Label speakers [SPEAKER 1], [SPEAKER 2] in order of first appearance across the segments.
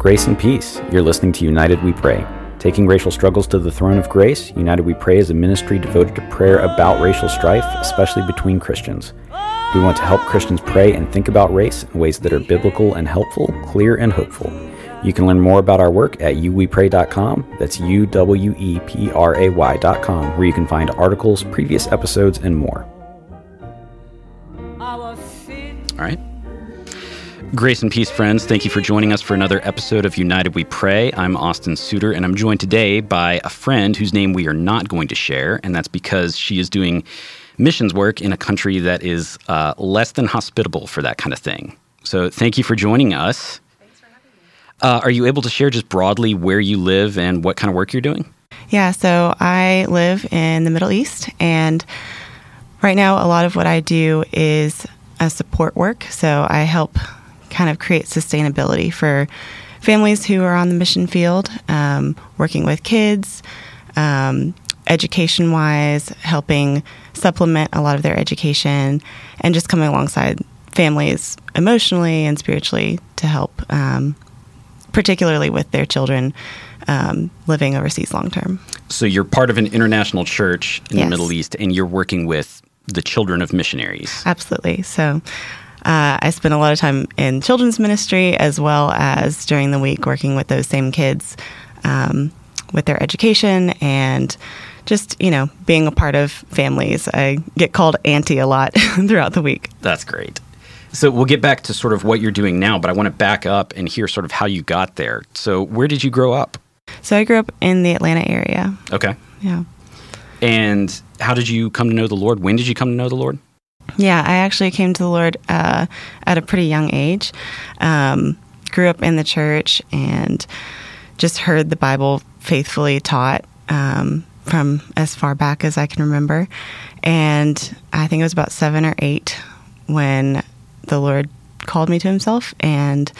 [SPEAKER 1] Grace and peace. You're listening to United We Pray. Taking racial struggles to the throne of grace, United We Pray is a ministry devoted to prayer about racial strife, especially between Christians. We want to help Christians pray and think about race in ways that are biblical and helpful, clear and hopeful. You can learn more about our work at uwepray.com. That's U W E P R A Y.com, where you can find articles, previous episodes, and more.
[SPEAKER 2] All right. Grace and peace, friends. Thank you for joining us for another episode of United We Pray. I'm Austin Suter, and I'm joined today by a friend whose name we are not going to share, and that's because she is doing missions work in a country that is uh, less than hospitable for that kind of thing. So, thank you for joining us. Thanks for having me. Uh, are you able to share just broadly where you live and what kind of work you're doing?
[SPEAKER 3] Yeah, so I live in the Middle East, and right now, a lot of what I do is a support work. So, I help kind of create sustainability for families who are on the mission field, um, working with kids, um, education wise, helping supplement a lot of their education, and just coming alongside families emotionally and spiritually to help, um, particularly with their children um, living overseas long term.
[SPEAKER 2] So you're part of an international church in yes. the Middle East, and you're working with the children of missionaries.
[SPEAKER 3] Absolutely. So uh, I spend a lot of time in children's ministry as well as during the week working with those same kids um, with their education and just, you know, being a part of families. I get called auntie a lot throughout the week.
[SPEAKER 2] That's great. So we'll get back to sort of what you're doing now, but I want to back up and hear sort of how you got there. So where did you grow up?
[SPEAKER 3] So I grew up in the Atlanta area.
[SPEAKER 2] Okay.
[SPEAKER 3] Yeah.
[SPEAKER 2] And how did you come to know the Lord? When did you come to know the Lord?
[SPEAKER 3] Yeah, I actually came to the Lord uh, at a pretty young age. Um, grew up in the church and just heard the Bible faithfully taught um, from as far back as I can remember. And I think it was about seven or eight when the Lord called me to Himself, and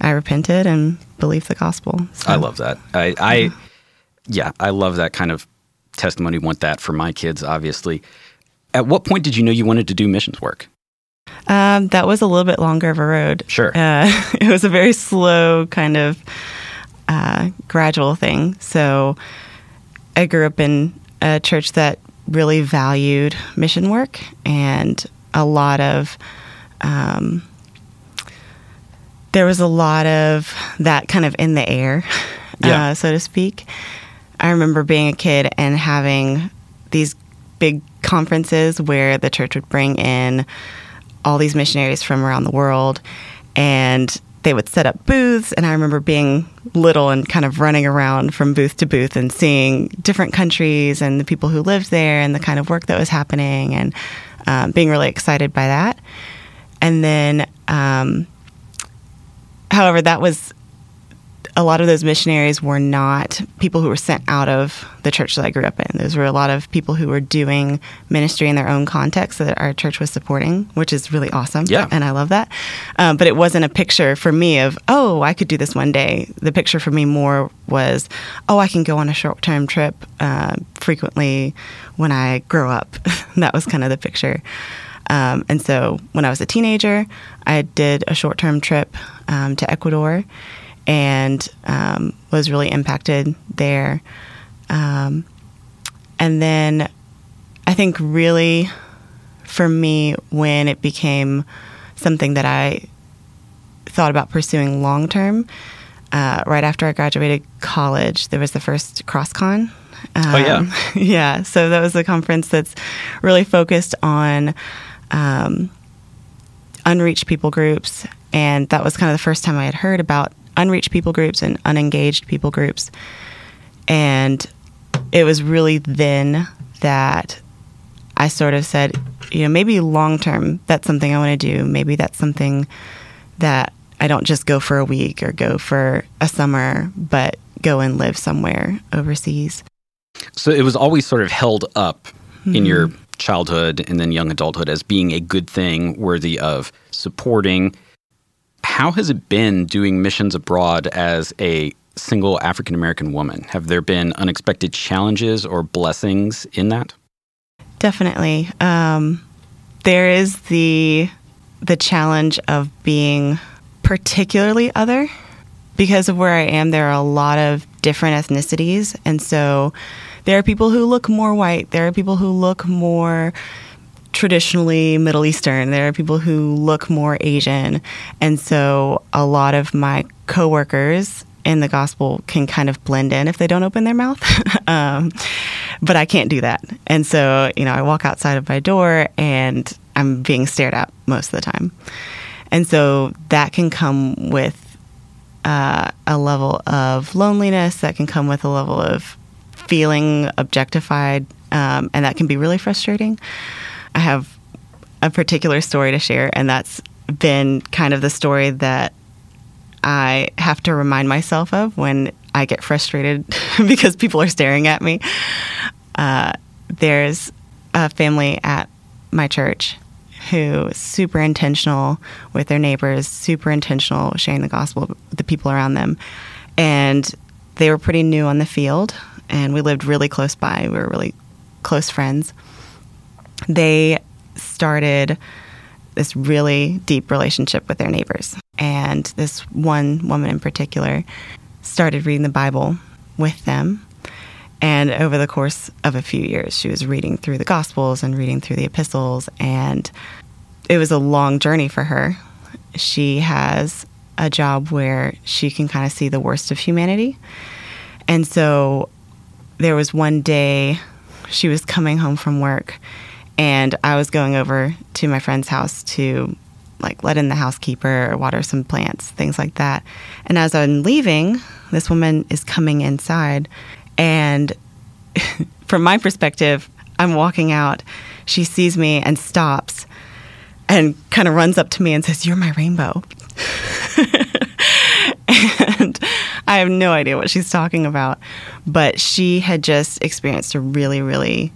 [SPEAKER 3] I repented and believed the gospel.
[SPEAKER 2] So, I love that. I, I, yeah, I love that kind of testimony. Want that for my kids, obviously. At what point did you know you wanted to do missions work?
[SPEAKER 3] Um, that was a little bit longer of a road.
[SPEAKER 2] Sure.
[SPEAKER 3] Uh, it was a very slow, kind of uh, gradual thing. So I grew up in a church that really valued mission work and a lot of. Um, there was a lot of that kind of in the air, yeah. uh, so to speak. I remember being a kid and having these big conferences where the church would bring in all these missionaries from around the world and they would set up booths. And i remember being little and kind of running around from booth to booth and seeing different countries and the people who lived there and the kind of work that was happening and um, being really excited by that. And then um, however that was a lot of those missionaries were not people who were sent out of the church that I grew up in. Those were a lot of people who were doing ministry in their own context that our church was supporting, which is really awesome.
[SPEAKER 2] Yeah.
[SPEAKER 3] And I love that. Um, but it wasn't a picture for me of, oh, I could do this one day. The picture for me more was, oh, I can go on a short term trip uh, frequently when I grow up. that was kind of the picture. Um, and so when I was a teenager, I did a short term trip um, to Ecuador and um, was really impacted there. Um, and then I think really for me, when it became something that I thought about pursuing long term, uh, right after I graduated college, there was the first CrossCon.
[SPEAKER 2] Um, oh yeah,
[SPEAKER 3] yeah. So that was a conference that's really focused on um, unreached people groups, and that was kind of the first time I had heard about unreached people groups and unengaged people groups. And it was really then that I sort of said, you know, maybe long term, that's something I want to do. Maybe that's something that I don't just go for a week or go for a summer, but go and live somewhere overseas.
[SPEAKER 2] So it was always sort of held up mm-hmm. in your childhood and then young adulthood as being a good thing worthy of supporting how has it been doing missions abroad as a single African American woman? Have there been unexpected challenges or blessings in that?
[SPEAKER 3] Definitely. Um, there is the the challenge of being particularly other because of where I am, there are a lot of different ethnicities. And so there are people who look more white, there are people who look more traditionally Middle Eastern, there are people who look more Asian. And so a lot of my coworkers in the gospel can kind of blend in if they don't open their mouth. um, but I can't do that. And so, you know, I walk outside of my door and I'm being stared at most of the time. And so that can come with uh, a level of loneliness, that can come with a level of feeling objectified, um, and that can be really frustrating. I have a particular story to share, and that's been kind of the story that I have to remind myself of when I get frustrated because people are staring at me. Uh, there's a family at my church who super intentional with their neighbors, super intentional sharing the gospel with the people around them. And they were pretty new on the field, and we lived really close by. We were really close friends. They started this really deep relationship with their neighbors. And this one woman in particular started reading the Bible with them. And over the course of a few years, she was reading through the Gospels and reading through the epistles. And it was a long journey for her. She has a job where she can kind of see the worst of humanity. And so there was one day she was coming home from work and I was going over to my friend's house to like let in the housekeeper, or water some plants, things like that. And as I'm leaving, this woman is coming inside and from my perspective, I'm walking out. She sees me and stops and kind of runs up to me and says, You're my rainbow. and I have no idea what she's talking about. But she had just experienced a really, really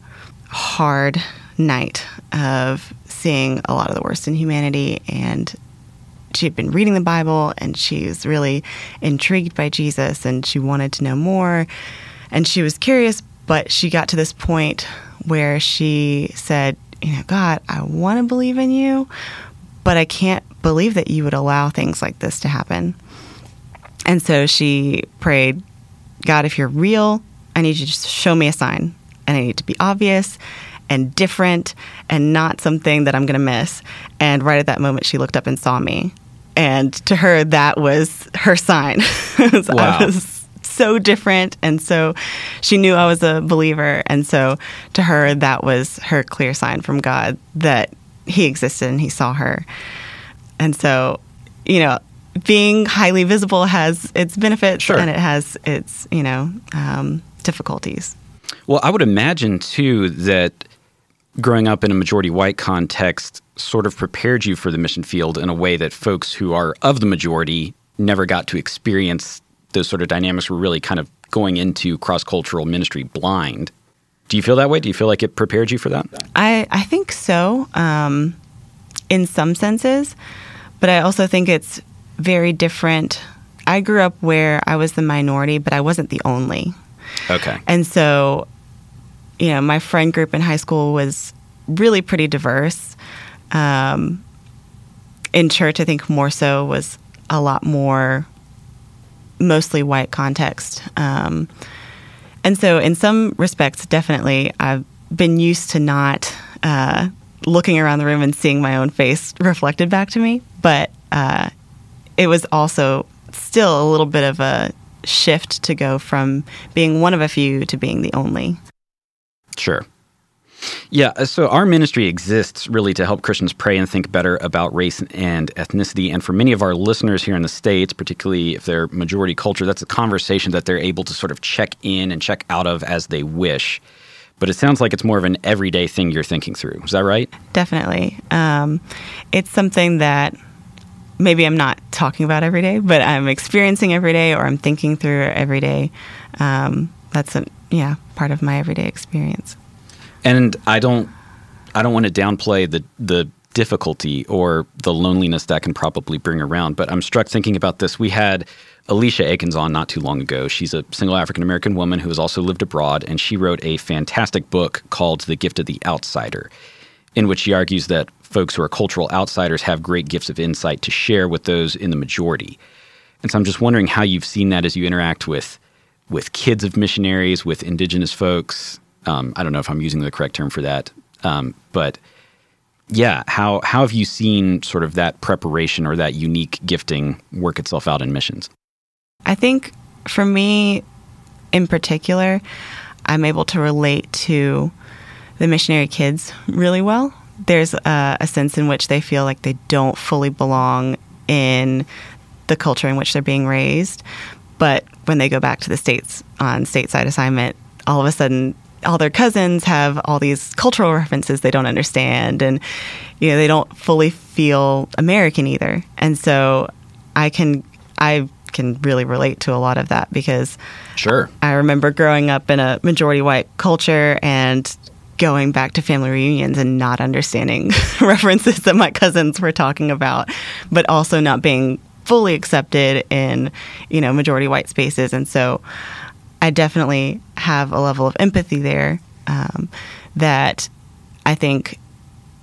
[SPEAKER 3] hard night of seeing a lot of the worst in humanity. And she had been reading the Bible and she was really intrigued by Jesus and she wanted to know more. And she was curious, but she got to this point where she said, You know, God, I want to believe in you, but I can't believe that you would allow things like this to happen. And so she prayed, God, if you're real, I need you to show me a sign. And I need to be obvious and different and not something that I'm going to miss. And right at that moment, she looked up and saw me. And to her, that was her sign. wow. I was so different. And so she knew I was a believer. And so to her, that was her clear sign from God that He existed and He saw her. And so, you know, being highly visible has its benefits
[SPEAKER 2] sure.
[SPEAKER 3] and it has its, you know, um, difficulties.
[SPEAKER 2] Well, I would imagine too that growing up in a majority white context sort of prepared you for the mission field in a way that folks who are of the majority never got to experience those sort of dynamics were really kind of going into cross cultural ministry blind. Do you feel that way? Do you feel like it prepared you for that?
[SPEAKER 3] I, I think so, um, in some senses, but I also think it's very different. I grew up where I was the minority, but I wasn't the only.
[SPEAKER 2] Okay.
[SPEAKER 3] And so, you know, my friend group in high school was really pretty diverse. Um, in church, I think more so was a lot more mostly white context. Um, and so, in some respects, definitely, I've been used to not uh, looking around the room and seeing my own face reflected back to me. But uh, it was also still a little bit of a shift to go from being one of a few to being the only.
[SPEAKER 2] Sure. Yeah, uh, so our ministry exists really to help Christians pray and think better about race and ethnicity. And for many of our listeners here in the States, particularly if they're majority culture, that's a conversation that they're able to sort of check in and check out of as they wish. But it sounds like it's more of an everyday thing you're thinking through. Is that right?
[SPEAKER 3] Definitely. Um, it's something that maybe I'm not talking about every day, but I'm experiencing every day or I'm thinking through every day. Um, that's a yeah part of my everyday experience.
[SPEAKER 2] And I don't I don't want to downplay the the difficulty or the loneliness that can probably bring around, but I'm struck thinking about this. We had Alicia Aikens on not too long ago. She's a single African American woman who has also lived abroad, and she wrote a fantastic book called The Gift of the Outsider, in which she argues that folks who are cultural outsiders have great gifts of insight to share with those in the majority. And so I'm just wondering how you've seen that as you interact with with kids of missionaries, with indigenous folks. Um, I don't know if I'm using the correct term for that, um, but yeah, how how have you seen sort of that preparation or that unique gifting work itself out in missions?
[SPEAKER 3] I think for me, in particular, I'm able to relate to the missionary kids really well. There's a, a sense in which they feel like they don't fully belong in the culture in which they're being raised. But when they go back to the States on stateside assignment, all of a sudden all their cousins have all these cultural references they don't understand and you know they don't fully feel American either. And so I can I can really relate to a lot of that because
[SPEAKER 2] sure.
[SPEAKER 3] I remember growing up in a majority white culture and going back to family reunions and not understanding references that my cousins were talking about, but also not being fully accepted in, you know, majority white spaces. And so I definitely have a level of empathy there um, that I think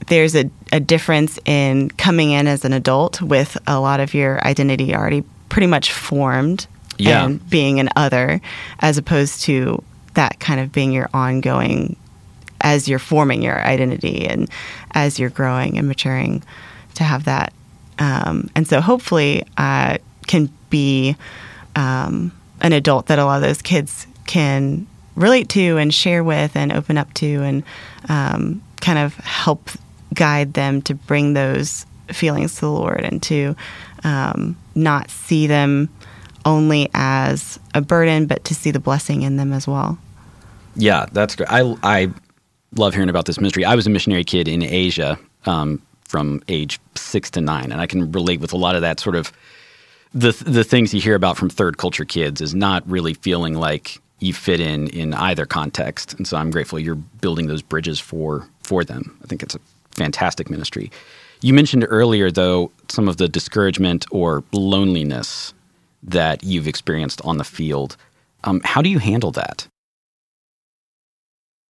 [SPEAKER 3] there's a, a difference in coming in as an adult with a lot of your identity already pretty much formed
[SPEAKER 2] yeah.
[SPEAKER 3] and being an other as opposed to that kind of being your ongoing as you're forming your identity and as you're growing and maturing to have that um, and so hopefully I can be um, an adult that a lot of those kids can relate to and share with and open up to and um, kind of help guide them to bring those feelings to the Lord and to um, not see them only as a burden, but to see the blessing in them as well.
[SPEAKER 2] Yeah, that's great. I, I love hearing about this ministry. I was a missionary kid in Asia um, from age six to nine, and I can relate with a lot of that sort of the the things you hear about from third culture kids is not really feeling like you fit in in either context. And so I'm grateful you're building those bridges for for them. I think it's a fantastic ministry. You mentioned earlier though some of the discouragement or loneliness that you've experienced on the field. Um, how do you handle that?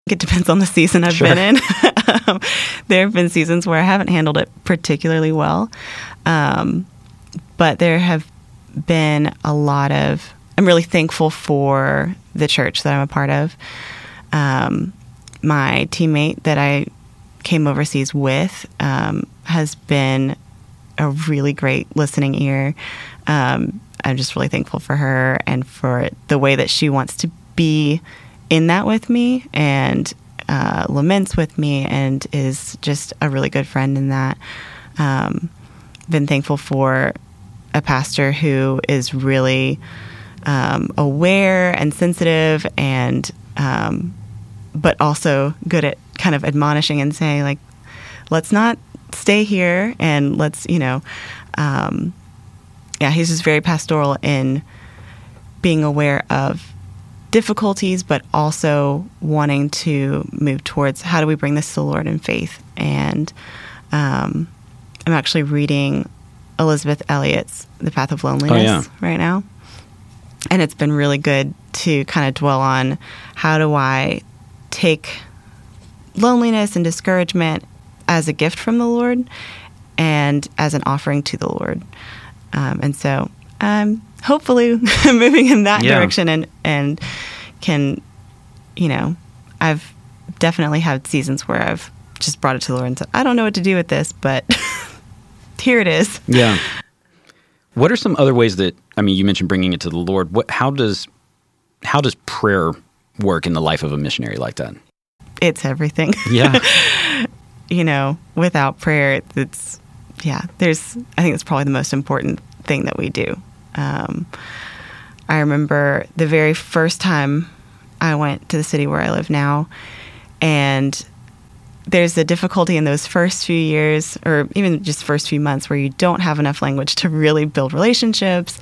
[SPEAKER 3] It depends on the season I've
[SPEAKER 2] Sure.
[SPEAKER 3] been in. there have been seasons where I haven't handled it particularly well. Um, but there have been a lot of, I'm really thankful for the church that I'm a part of. Um, my teammate that I came overseas with um, has been a really great listening ear. Um, I'm just really thankful for her and for the way that she wants to be in that with me and uh, laments with me and is just a really good friend in that. Um, been thankful for a pastor who is really um, aware and sensitive and um, but also good at kind of admonishing and saying like let's not stay here and let's you know um, yeah he's just very pastoral in being aware of difficulties but also wanting to move towards how do we bring this to the lord in faith and um, i'm actually reading elisabeth elliot's the path of loneliness
[SPEAKER 2] yeah.
[SPEAKER 3] right now and it's been really good to kind of dwell on how do i take loneliness and discouragement as a gift from the Lord and as an offering to the Lord. Um, and so I'm hopefully moving in that
[SPEAKER 2] Yeah.
[SPEAKER 3] direction and, and can, you know, I've definitely had seasons where I've just brought it to the Lord and said, I don't know what to do with this, but here it is.
[SPEAKER 2] Yeah. What are some other ways that I mean? You mentioned bringing it to the Lord. What? How does how does prayer work in the life of a missionary like that?
[SPEAKER 3] It's everything.
[SPEAKER 2] Yeah.
[SPEAKER 3] you know, without prayer, it's yeah. There's I think it's probably the most important thing that we do. Um, I remember the very first time I went to the city where I live now, and there's a difficulty in those first few years, or even just first few months, where you don't have enough language to really build relationships.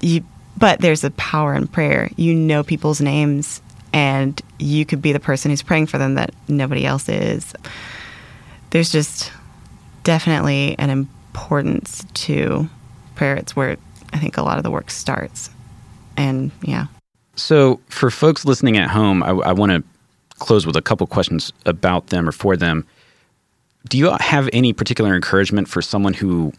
[SPEAKER 3] You, but there's a power in prayer. You know people's names, and you could be the person who's praying for them that nobody else is. There's just definitely an importance to prayer. It's where I think a lot of the work starts. And yeah.
[SPEAKER 2] So, for folks listening at home, I, I want to close with a couple questions about them or for them. Do you have any particular encouragement for someone who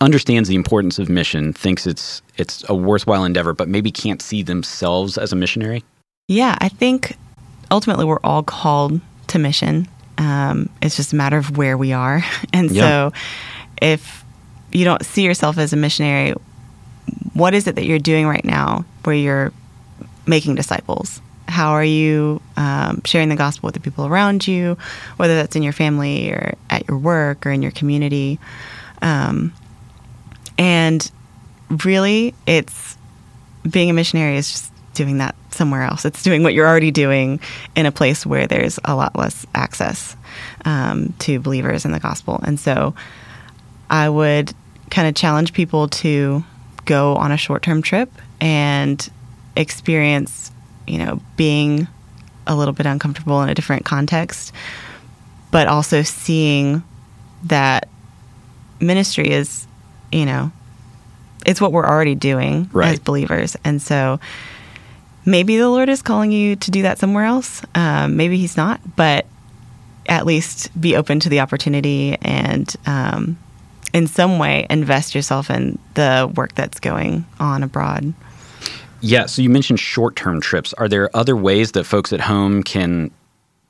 [SPEAKER 2] understands the importance of mission, thinks it's it's a worthwhile endeavor, but maybe can't see themselves as a missionary?
[SPEAKER 3] Yeah, I think ultimately we're all called to mission. Um, it's just a matter of where we are, and yeah. so if you don't see yourself as a missionary, what is it that you're doing right now where you're making disciples? How are you um, sharing the gospel with the people around you, whether that's in your family or at your work or in your community? Um, and really, it's being a missionary is just doing that somewhere else. It's doing what you're already doing in a place where there's a lot less access um, to believers in the gospel. And so I would kind of challenge people to go on a short term trip and experience, you know, being a little bit uncomfortable in a different context, but also seeing that ministry is, you know, it's what we're already doing right. as believers. And so maybe the Lord is calling you to do that somewhere else. Um, maybe He's not, but at least be open to the opportunity and um, in some way invest yourself in the work that's going on abroad.
[SPEAKER 2] Yeah, so you mentioned short term trips. Are there other ways that folks at home can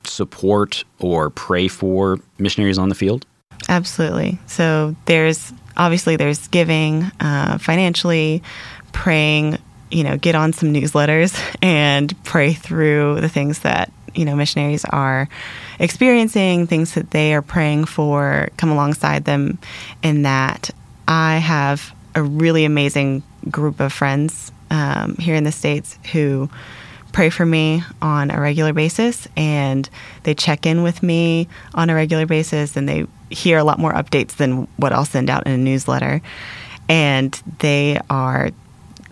[SPEAKER 2] support or pray for missionaries on the field?
[SPEAKER 3] Absolutely. So there's obviously there's giving uh, financially, praying. You know, get on some newsletters and pray through the things that you know missionaries are experiencing, things that they are praying for. Come alongside them in that. I have a really amazing group of friends um, here in the states who pray for me on a regular basis and they check in with me on a regular basis and they hear a lot more updates than what I'll send out in a newsletter. And they are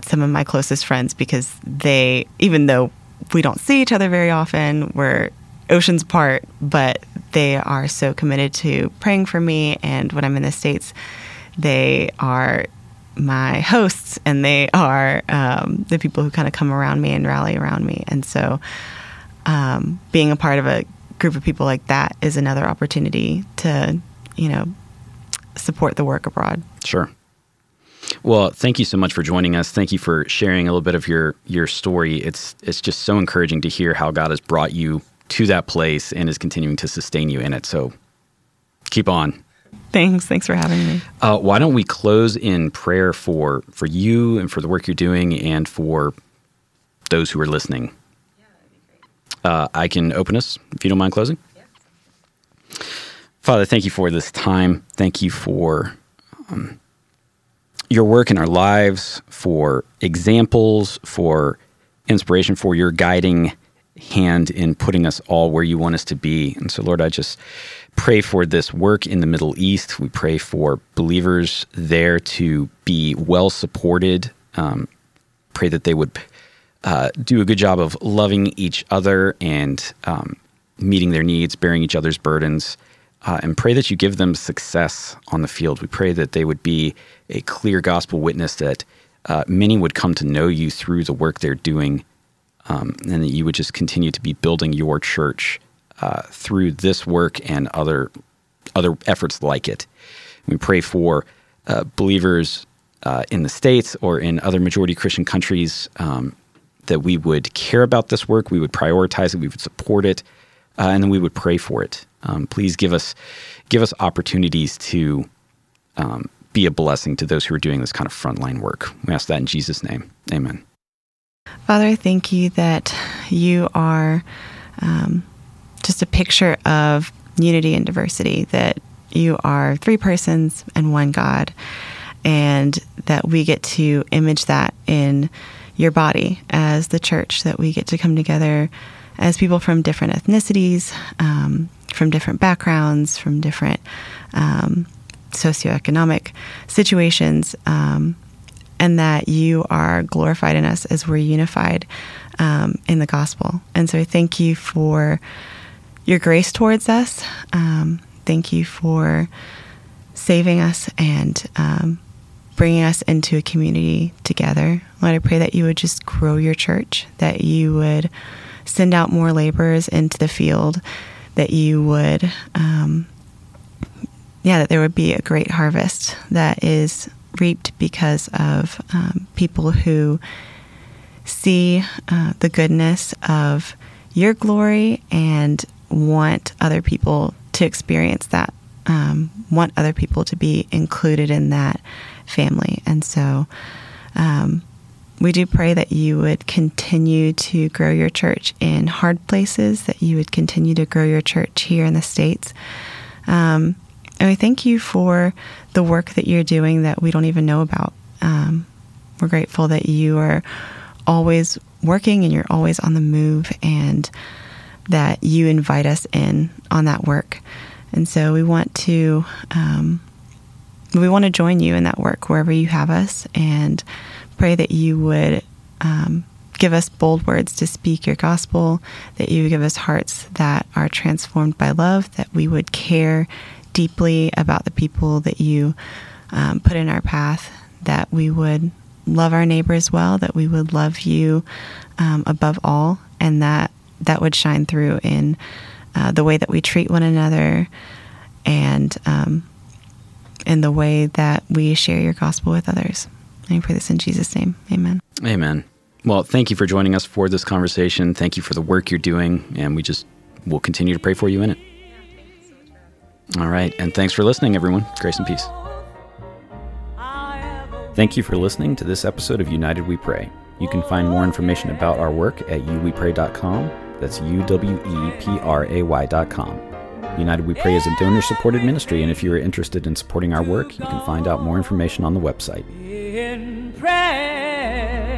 [SPEAKER 3] some of my closest friends because they, even though we don't see each other very often, we're oceans apart, but they are so committed to praying for me. And when I'm in the States, they are my hosts and they are um, the people who kind of come around me and rally around me. And so um, being a part of a group of people like that is another opportunity to, you know, support the work abroad.
[SPEAKER 2] Sure. Well, thank you so much for joining us. Thank you for sharing a little bit of your your story. It's it's just so encouraging to hear how God has brought you to that place and is continuing to sustain you in it. So keep on.
[SPEAKER 3] Thanks. Thanks for having me.
[SPEAKER 2] Uh, why don't we close in prayer for for you and for the work you're doing and for those who are listening? Uh, I can open us if you don't mind closing. Father, thank you for this time. Thank you for um, your work in our lives, for examples, for inspiration, for your guiding hand in putting us all where you want us to be. And so, Lord, I just pray for this work in the Middle East. We pray for believers there to be well supported. Um, pray that they would uh, do a good job of loving each other and um, meeting their needs, bearing each other's burdens. Uh, and pray that you give them success on the field. We pray that they would be a clear gospel witness, that uh, many would come to know you through the work they're doing, um, and that you would just continue to be building your church uh, through this work and other other efforts like it. We pray for uh, believers uh, in the states or in other majority Christian countries um, that we would care about this work, we would prioritize it, we would support it, uh, and then we would pray for it. Um, please give us give us opportunities to um, be a blessing to those who are doing this kind of frontline work. We ask that in Jesus' name. Amen.
[SPEAKER 3] Father, thank you that you are um, just a picture of unity and diversity, that you are three persons and one God, and that we get to image that in your body as the church, that we get to come together as people from different ethnicities, um, from different backgrounds, from different um, socioeconomic situations, um, and that you are glorified in us as we're unified um, in the gospel. And so thank you for your grace towards us. Um, thank you for saving us and um, bringing us into a community together. Lord, I pray that you would just grow your church, that you would send out more laborers into the field, that you would um, yeah, that there would be a great harvest that is reaped because of um, people who see uh, the goodness of your glory and want other people to experience that, um, want other people to be included in that family. And so um, we do pray that you would continue to grow your church in hard places, that you would continue to grow your church here in the States. Um, and we thank you for the work that you're doing that we don't even know about. Um, we're grateful that you are always working and you're always on the move and that you invite us in on that work. And so we want to um, we want to join you in that work wherever you have us and pray that you would um, give us bold words to speak your gospel, that you would give us hearts that are transformed by love, that we would care deeply about the people that you um, put in our path, that we would love our neighbors well, that we would love you um, above all, and that that would shine through in uh, the way that we treat one another and um, in the way that we share your gospel with others. I pray this in Jesus' name. Amen.
[SPEAKER 2] Amen. Well, thank you for joining us for this conversation. Thank you for the work you're doing, and we just will continue to pray for you in it. All right, and thanks for listening, everyone. Grace and peace.
[SPEAKER 1] Thank you for listening to this episode of United We Pray. You can find more information about our work at uwepray.com. That's U W E P R A Y.com. United We Pray is a donor supported ministry, and if you are interested in supporting our work, you can find out more information on the website in prayer.